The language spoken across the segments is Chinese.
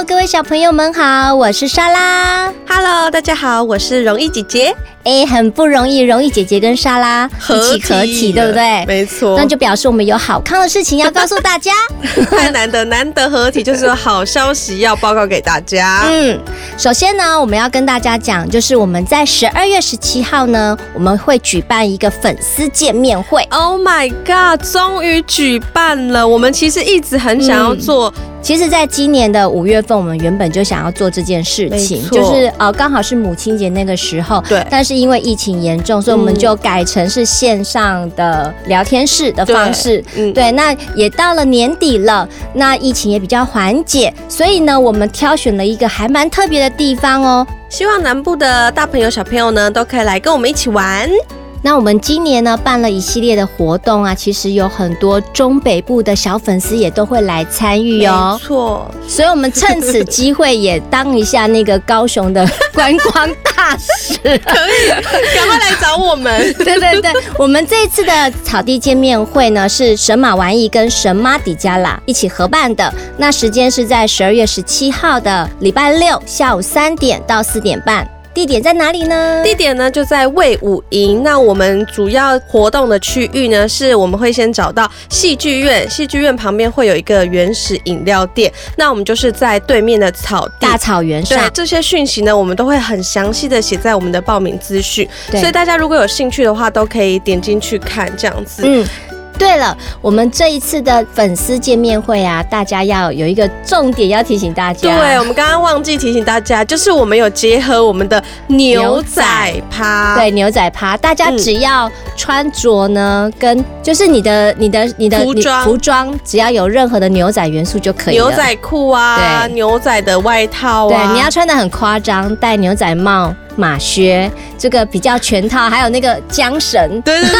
Hello，各位小朋友们好，我是莎拉。Hello，大家好，我是容易姐姐。哎，很不容易，容易姐姐跟莎拉一起合体，对不对？没错，那就表示我们有好康的事情要告诉大家。太难得，难得合体，就是有好消息要报告给大家。嗯，首先呢，我们要跟大家讲，就是我们在十二月十七号呢，我们会举办一个粉丝见面会。Oh my god，终于举办了！我们其实一直很想要做。嗯其实，在今年的五月份，我们原本就想要做这件事情，就是呃，刚好是母亲节那个时候。对。但是因为疫情严重，所以我们就改成是线上的聊天室的方式。嗯。对，那也到了年底了，那疫情也比较缓解，所以呢，我们挑选了一个还蛮特别的地方哦。希望南部的大朋友小朋友呢，都可以来跟我们一起玩。那我们今年呢，办了一系列的活动啊，其实有很多中北部的小粉丝也都会来参与哦。没错，所以我们趁此机会也当一下那个高雄的观光大使，可以，赶快来找我们。对对对，我们这次的草地见面会呢，是神马玩意跟神妈迪加拉一起合办的，那时间是在十二月十七号的礼拜六下午三点到四点半。地点在哪里呢？地点呢就在魏武营。那我们主要活动的区域呢，是我们会先找到戏剧院，戏剧院旁边会有一个原始饮料店。那我们就是在对面的草地大草原上。对，这些讯息呢，我们都会很详细的写在我们的报名资讯。所以大家如果有兴趣的话，都可以点进去看这样子。嗯。对了，我们这一次的粉丝见面会啊，大家要有一个重点要提醒大家。对，我们刚刚忘记提醒大家，就是我们有结合我们的牛仔趴。对，牛仔趴，大家只要穿着呢，跟就是你的、你的、你的服装，服装只要有任何的牛仔元素就可以了。牛仔裤啊，对，牛仔的外套啊，对，你要穿的很夸张，戴牛仔帽。马靴这个比较全套，还有那个缰绳，对对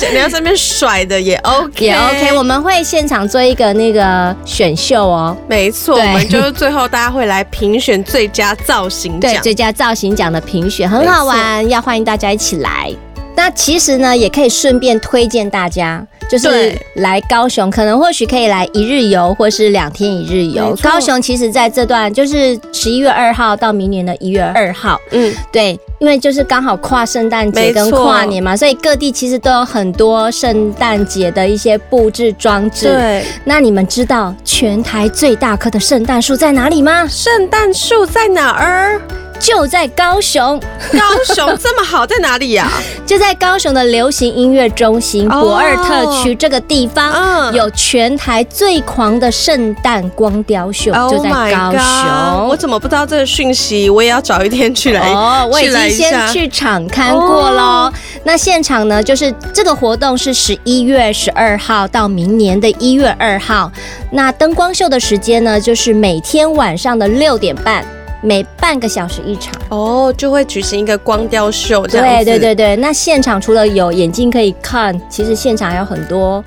对，你要在那边甩的也 OK，也 OK。我们会现场做一个那个选秀哦，没错，我们就是最后大家会来评选最佳造型奖，对，最佳造型奖的评选很好玩，要欢迎大家一起来。那其实呢，也可以顺便推荐大家。就是来高雄，可能或许可以来一日游，或是两天一日游。高雄其实在这段就是十一月二号到明年的一月二号，嗯，对，因为就是刚好跨圣诞节跟跨年嘛，所以各地其实都有很多圣诞节的一些布置装置。对，那你们知道全台最大棵的圣诞树在哪里吗？圣诞树在哪儿？就在高雄，高雄这么好，在哪里呀？就在高雄的流行音乐中心博二特区这个地方，有全台最狂的圣诞光雕秀，就在高雄。我怎么不知道这个讯息？我也要找一天去来。哦，我已经先去场看过喽。那现场呢，就是这个活动是十一月十二号到明年的一月二号。那灯光秀的时间呢，就是每天晚上的六点半。每半个小时一场哦，就会举行一个光雕秀这样子。对对对对，那现场除了有眼睛可以看，其实现场还有很多。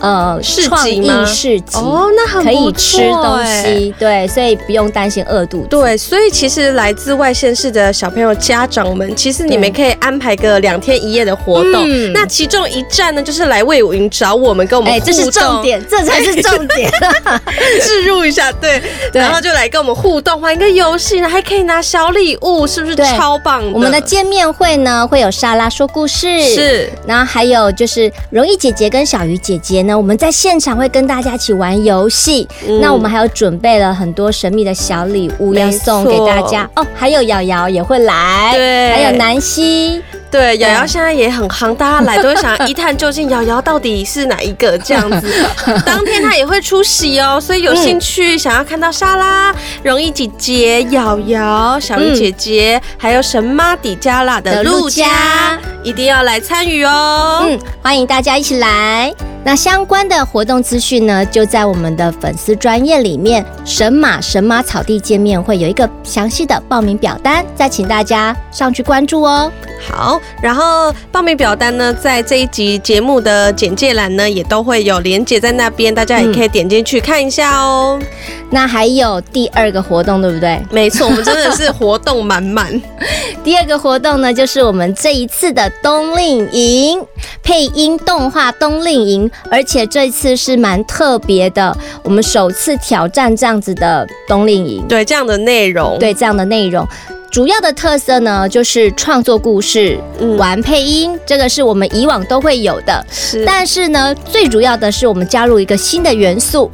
呃，创意市集哦，那很可以吃东西，对，所以不用担心饿肚子。对，所以其实来自外县市的小朋友家长们，其实你们可以安排个两天一夜的活动。那其中一站呢，就是来魏武营找我们，跟我们互动。这是重点，这才是重点。置入一下，对，然后就来跟我们互动，玩一个游戏呢，还可以拿小礼物，是不是超棒？我们的见面会呢，会有莎拉说故事，是，然后还有就是容易姐姐跟小鱼姐姐呢。那我们在现场会跟大家一起玩游戏，嗯、那我们还有准备了很多神秘的小礼物要送给大家。哦，还有瑶瑶也会来，对，还有南希，对，瑶瑶现在也很夯，大家来都会想一探究竟，瑶瑶到底是哪一个这样子。当天她也会出席哦，所以有兴趣想要看到莎拉、容易姐姐、瑶瑶、小鱼姐姐，嗯、还有神妈底加拉的陆家，一定要来参与哦。嗯，欢迎大家一起来。那相关的活动资讯呢，就在我们的粉丝专业里面，神马神马草地见面会有一个详细的报名表单，再请大家上去关注哦。好，然后报名表单呢，在这一集节目的简介栏呢，也都会有连接在那边，大家也可以点进去看一下哦。嗯、那还有第二个活动，对不对？没错，我们真的是活动满满。第二个活动呢，就是我们这一次的冬令营配音动画冬令营。营，而且这次是蛮特别的，我们首次挑战这样子的冬令营，对这样的内容，对这样的内容。主要的特色呢，就是创作故事、嗯、玩配音，这个是我们以往都会有的。是，但是呢，最主要的是我们加入一个新的元素，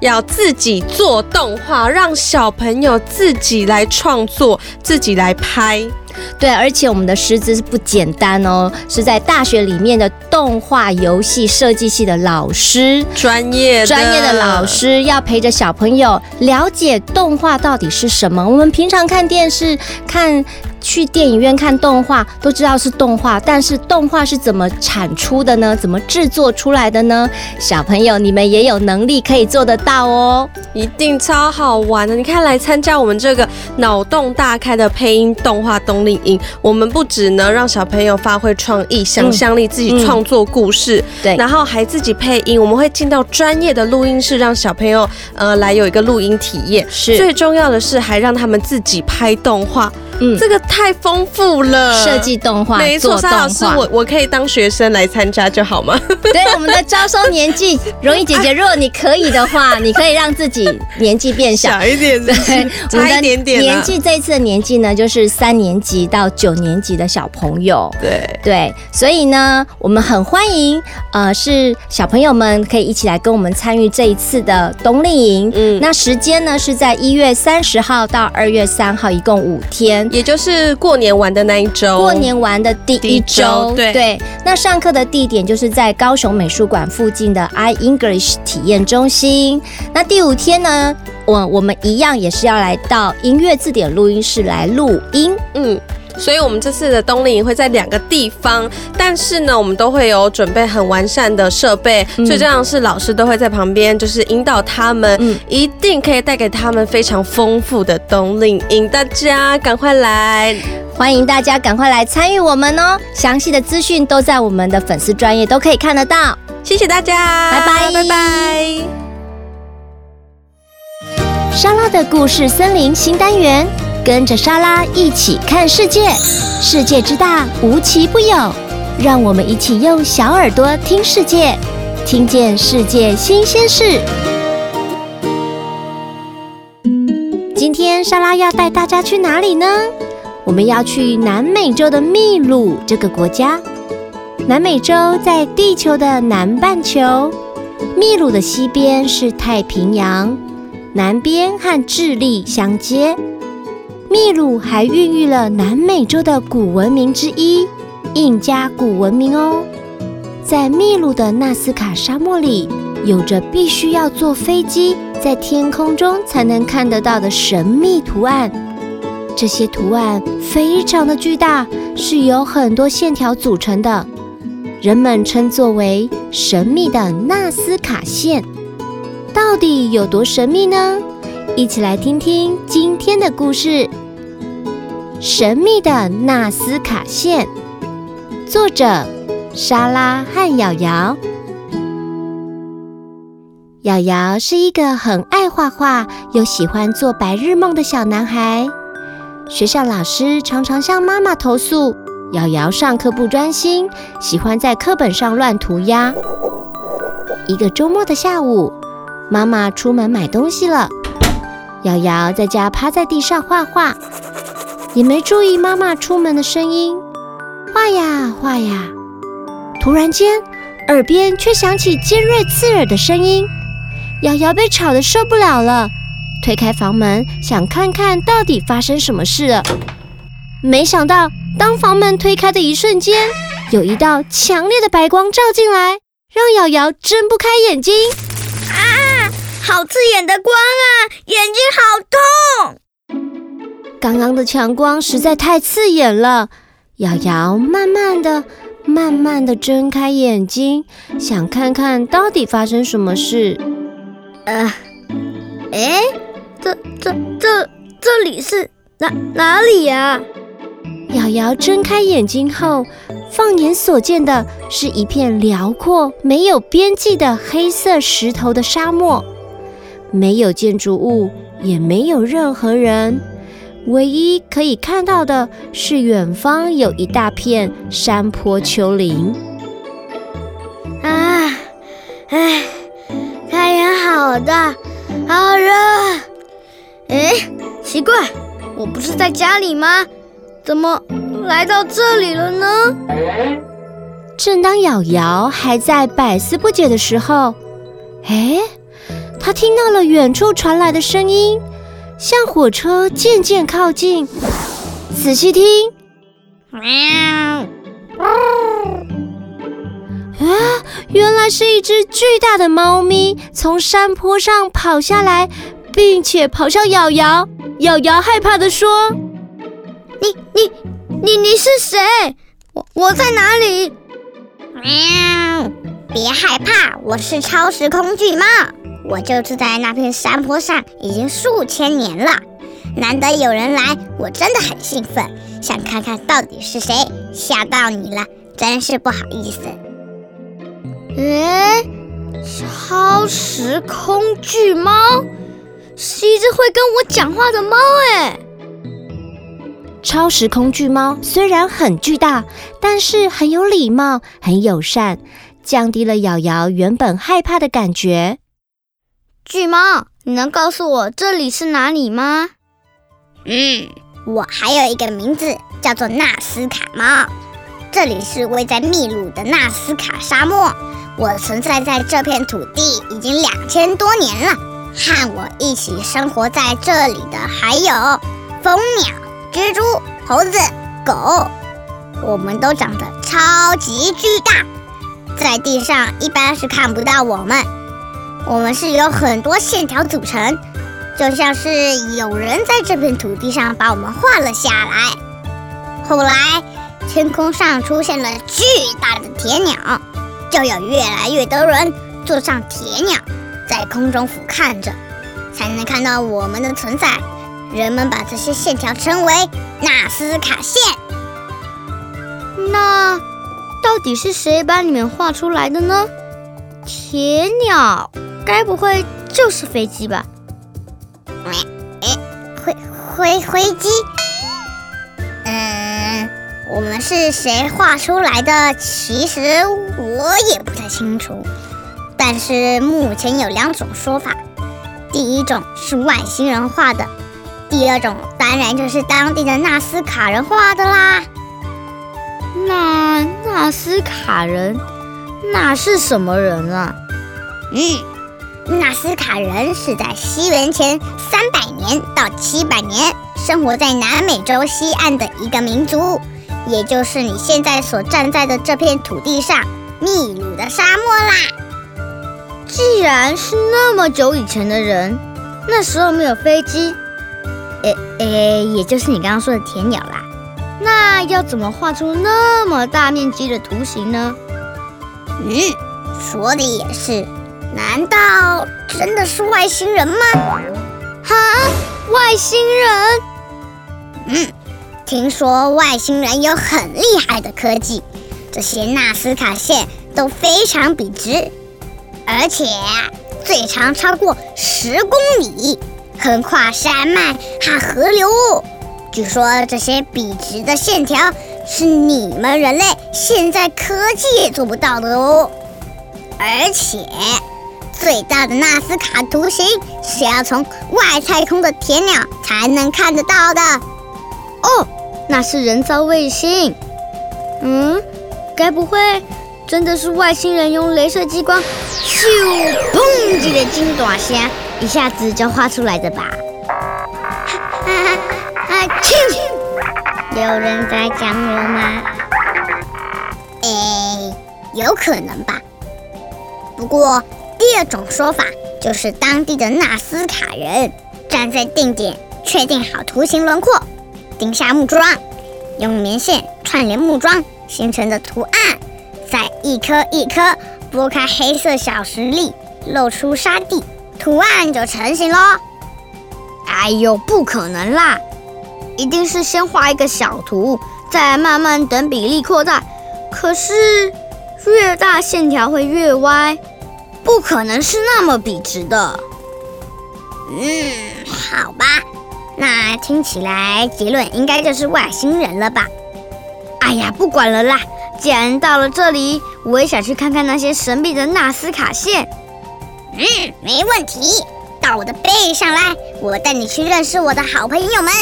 要自己做动画，让小朋友自己来创作，自己来拍。对，而且我们的师资是不简单哦，是在大学里面的动画游戏设计系的老师，专业专业的老师要陪着小朋友了解动画到底是什么。我们平常看电视看。去电影院看动画都知道是动画，但是动画是怎么产出的呢？怎么制作出来的呢？小朋友，你们也有能力可以做得到哦，一定超好玩的。你看，来参加我们这个脑洞大开的配音动画冬令营，我们不只能让小朋友发挥创意、想象力，自己创作故事，嗯嗯、对，然后还自己配音。我们会进到专业的录音室，让小朋友呃来有一个录音体验。是，最重要的是还让他们自己拍动画。嗯，这个太丰富了。设计动画，没错，沙老师，我我可以当学生来参加就好吗？对，我们的招收年纪，容易姐姐，如果你可以的话，你可以让自己年纪变小，小一点，对，差一点点。年纪这一次的年纪呢，就是三年级到九年级的小朋友。对对，所以呢，我们很欢迎，呃，是小朋友们可以一起来跟我们参与这一次的冬令营。嗯，那时间呢是在一月三十号到二月三号，一共五天。也就是过年玩的那一周，过年玩的第一周，对对。那上课的地点就是在高雄美术馆附近的 iEnglish 体验中心。那第五天呢，我我们一样也是要来到音乐字典录音室来录音，嗯。所以，我们这次的冬令营会在两个地方，但是呢，我们都会有准备很完善的设备，嗯、最重要的是老师都会在旁边，就是引导他们，嗯、一定可以带给他们非常丰富的冬令营。大家赶快来，欢迎大家赶快来参与我们哦！详细的资讯都在我们的粉丝专业都可以看得到。谢谢大家，拜拜拜拜。莎拉的故事森林新单元。跟着莎拉一起看世界，世界之大无奇不有，让我们一起用小耳朵听世界，听见世界新鲜事。今天莎拉要带大家去哪里呢？我们要去南美洲的秘鲁这个国家。南美洲在地球的南半球，秘鲁的西边是太平洋，南边和智利相接。秘鲁还孕育了南美洲的古文明之一——印加古文明哦。在秘鲁的纳斯卡沙漠里，有着必须要坐飞机在天空中才能看得到的神秘图案。这些图案非常的巨大，是由很多线条组成的，人们称作为神秘的纳斯卡线。到底有多神秘呢？一起来听听今天的故事。神秘的纳斯卡线，作者莎拉和瑶瑶。瑶瑶是一个很爱画画又喜欢做白日梦的小男孩。学校老师常常向妈妈投诉，瑶瑶上课不专心，喜欢在课本上乱涂鸦。一个周末的下午，妈妈出门买东西了，瑶瑶在家趴在地上画画。也没注意妈妈出门的声音，画呀画呀，突然间，耳边却响起尖锐刺耳的声音。瑶瑶被吵得受不了了，推开房门，想看看到底发生什么事了。没想到，当房门推开的一瞬间，有一道强烈的白光照进来，让瑶瑶睁不开眼睛。啊，好刺眼的光啊，眼睛好痛！刚刚的强光实在太刺眼了，瑶瑶慢慢的、慢慢的睁开眼睛，想看看到底发生什么事。呃，哎，这、这、这、这里是哪哪里呀？瑶瑶睁开眼睛后，放眼所见的是一片辽阔、没有边际的黑色石头的沙漠，没有建筑物，也没有任何人。唯一可以看到的是，远方有一大片山坡丘陵。啊，哎，太阳好大，好热。哎，奇怪，我不是在家里吗？怎么来到这里了呢？正当瑶瑶还在百思不解的时候，哎，她听到了远处传来的声音，像火车渐渐靠近。仔细听，喵！啊，原来是一只巨大的猫咪从山坡上跑下来，并且跑向瑶瑶。瑶瑶害怕地说：“你、你、你、你是谁？我、我在哪里？”喵！别害怕，我是超时空巨猫，我就住在那片山坡上，已经数千年了。难得有人来，我真的很兴奋，想看看到底是谁吓到你了，真是不好意思。诶，超时空巨猫是一只会跟我讲话的猫诶。超时空巨猫虽然很巨大，但是很有礼貌，很友善，降低了瑶瑶原本害怕的感觉。巨猫，你能告诉我这里是哪里吗？嗯，我还有一个名字叫做纳斯卡猫，这里是位在秘鲁的纳斯卡沙漠。我存在在这片土地已经两千多年了，和我一起生活在这里的还有蜂鸟、蜘蛛、猴子、狗，我们都长得超级巨大，在地上一般是看不到我们。我们是由很多线条组成，就像是有人在这片土地上把我们画了下来。后来，天空上出现了巨大的铁鸟。就有越来越多人坐上铁鸟，在空中俯瞰着，才能看到我们的存在。人们把这些线条称为纳斯卡线。那到底是谁把你们画出来的呢？铁鸟，该不会就是飞机吧？哎，飞飞飞机？嗯。我们是谁画出来的？其实我也不太清楚。但是目前有两种说法：第一种是外星人画的，第二种当然就是当地的纳斯卡人画的啦。那纳斯卡人那是什么人啊？嗯，纳斯卡人是在西元前三百年到七百年生活在南美洲西岸的一个民族。也就是你现在所站在的这片土地上，秘鲁的沙漠啦。既然是那么久以前的人，那时候没有飞机，诶诶，也就是你刚刚说的田鸟啦。那要怎么画出那么大面积的图形呢？嗯，说的也是。难道真的是外星人吗？哈，外星人？嗯。听说外星人有很厉害的科技，这些纳斯卡线都非常笔直，而且最长超过十公里，横跨山脉和河流。据说这些笔直的线条是你们人类现在科技也做不到的哦。而且最大的纳斯卡图形是要从外太空的铁鸟才能看得到的哦。那是人造卫星，嗯，该不会真的是外星人用镭射激光，咻，砰几个金短虾，一下子就画出来的吧？哈哈哈！有人在讲我吗？哎，有可能吧。不过第二种说法就是当地的纳斯卡人站在定点，确定好图形轮廓。钉下木桩，用棉线串联木桩形成的图案，再一颗一颗拨开黑色小石粒，露出沙地，图案就成型喽。哎呦，不可能啦！一定是先画一个小图，再慢慢等比例扩大。可是越大线条会越歪，不可能是那么笔直的。嗯，好吧。那听起来结论应该就是外星人了吧？哎呀，不管了啦，既然到了这里，我也想去看看那些神秘的纳斯卡线。嗯，没问题，到我的背上来，我带你去认识我的好朋友们。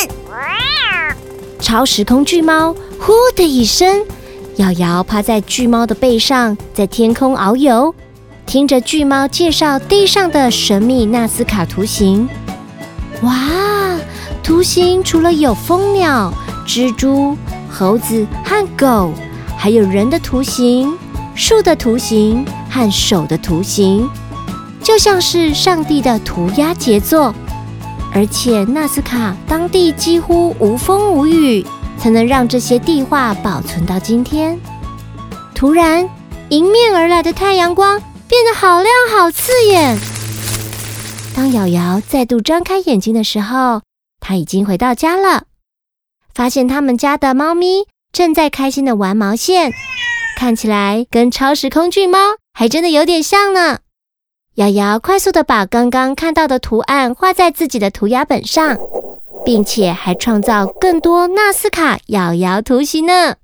超时空巨猫呼的一声，瑶瑶趴在巨猫的背上，在天空遨游，听着巨猫介绍地上的神秘纳斯卡图形。哇，图形除了有蜂鸟、蜘蛛、猴子和狗，还有人的图形、树的图形和手的图形，就像是上帝的涂鸦杰作。而且纳斯卡当地几乎无风无雨，才能让这些地画保存到今天。突然，迎面而来的太阳光变得好亮、好刺眼。当瑶瑶再度张开眼睛的时候，她已经回到家了，发现他们家的猫咪正在开心的玩毛线，看起来跟超时空巨猫还真的有点像呢。瑶瑶快速的把刚刚看到的图案画在自己的涂鸦本上，并且还创造更多纳斯卡瑶瑶图形呢。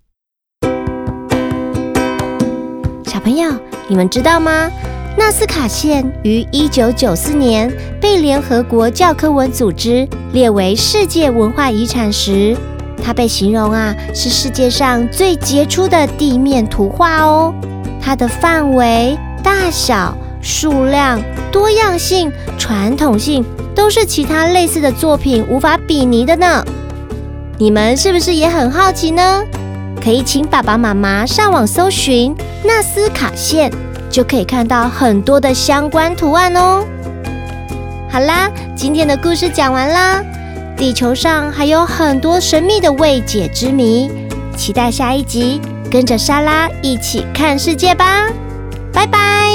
小朋友，你们知道吗？纳斯卡线于一九九四年被联合国教科文组织列为世界文化遗产时，它被形容啊是世界上最杰出的地面图画哦。它的范围、大小。数量、多样性、传统性都是其他类似的作品无法比拟的呢。你们是不是也很好奇呢？可以请爸爸妈妈上网搜寻纳斯卡线，就可以看到很多的相关图案哦。好啦，今天的故事讲完啦。地球上还有很多神秘的未解之谜，期待下一集，跟着莎拉一起看世界吧。拜拜。